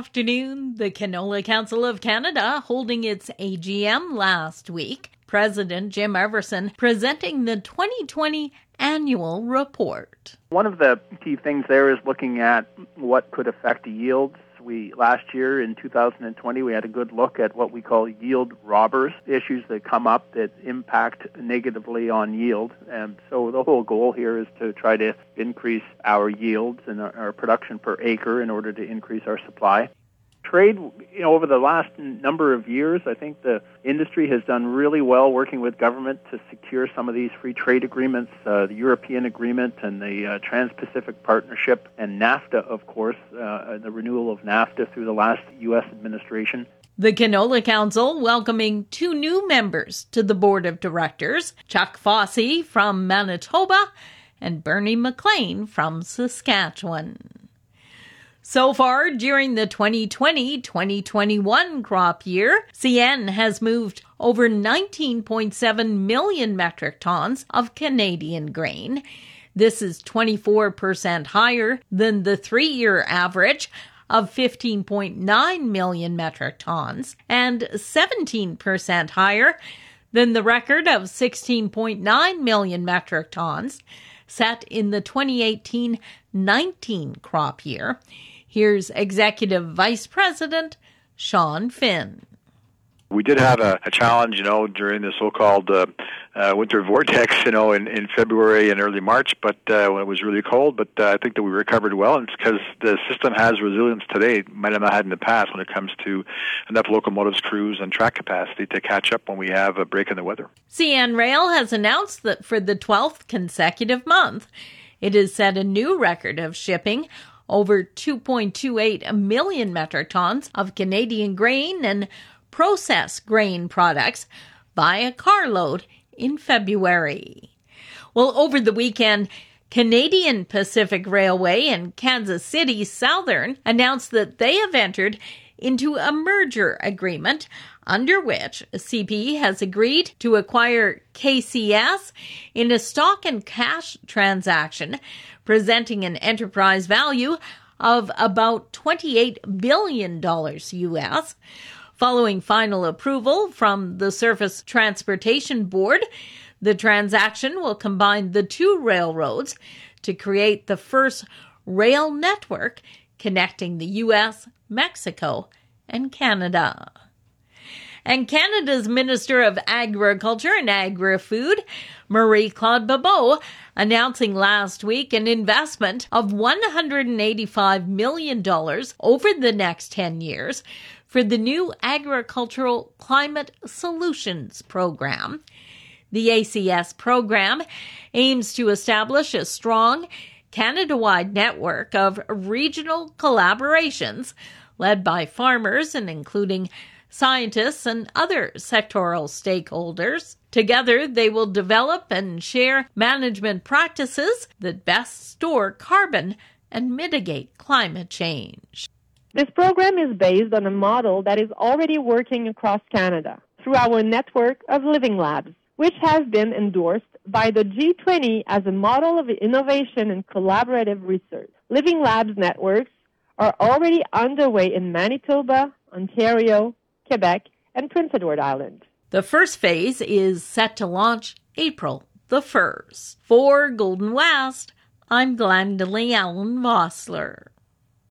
afternoon. The Canola Council of Canada holding its AGM last week. President Jim Everson presenting the 2020 annual report. One of the key things there is looking at what could affect yields we last year in 2020 we had a good look at what we call yield robbers, issues that come up that impact negatively on yield. And so the whole goal here is to try to increase our yields and our, production per acre in order to increase our supply trade, you know, over the last number of years, I think the industry has done really well working with government to secure some of these free trade agreements, uh, the European Agreement and the uh, Trans-Pacific Partnership, and NAFTA, of course, uh, the renewal of NAFTA through the last U.S. administration. The Canola Council welcoming two new members to the board of directors Chuck Fossay from Manitoba and Bernie McLean from Saskatchewan. So far, during the 2020 2021 crop year, CN has moved over 19.7 million metric tons of Canadian grain. This is 24% higher than the three year average of 15.9 million metric tons and 17% higher than the record of 16.9 million metric tons set in the 2018 19 crop year. Here's Executive Vice President Sean Finn. We did have a, a challenge, you know, during the so-called uh, uh, winter vortex, you know, in, in February and early March, but uh, when it was really cold. But uh, I think that we recovered well, and it's because the system has resilience today, might have not had in the past when it comes to enough locomotives, crews, and track capacity to catch up when we have a break in the weather. CN Rail has announced that for the 12th consecutive month, it has set a new record of shipping over 2.28 million metric tons of Canadian grain and processed grain products by a carload in February. Well, over the weekend, Canadian Pacific Railway and Kansas City Southern announced that they have entered into a merger agreement under which CP has agreed to acquire KCS in a stock and cash transaction presenting an enterprise value of about $28 billion US. Following final approval from the Surface Transportation Board, the transaction will combine the two railroads to create the first rail network connecting the U.S., Mexico, and Canada. And Canada's Minister of Agriculture and Agri-Food, Marie-Claude Bibeau, announcing last week an investment of $185 million over the next 10 years for the new Agricultural Climate Solutions Program. The ACS program aims to establish a strong Canada wide network of regional collaborations led by farmers and including scientists, and other sectoral stakeholders. Together, they will develop and share management practices that best store carbon and mitigate climate change. This program is based on a model that is already working across Canada through our network of Living Labs, which has been endorsed by the G20 as a model of innovation and collaborative research. Living Labs networks are already underway in Manitoba, Ontario, Quebec, and Prince Edward Island. The first phase is set to launch April the 1st. For Golden West, I'm Glendalee Allen Vossler.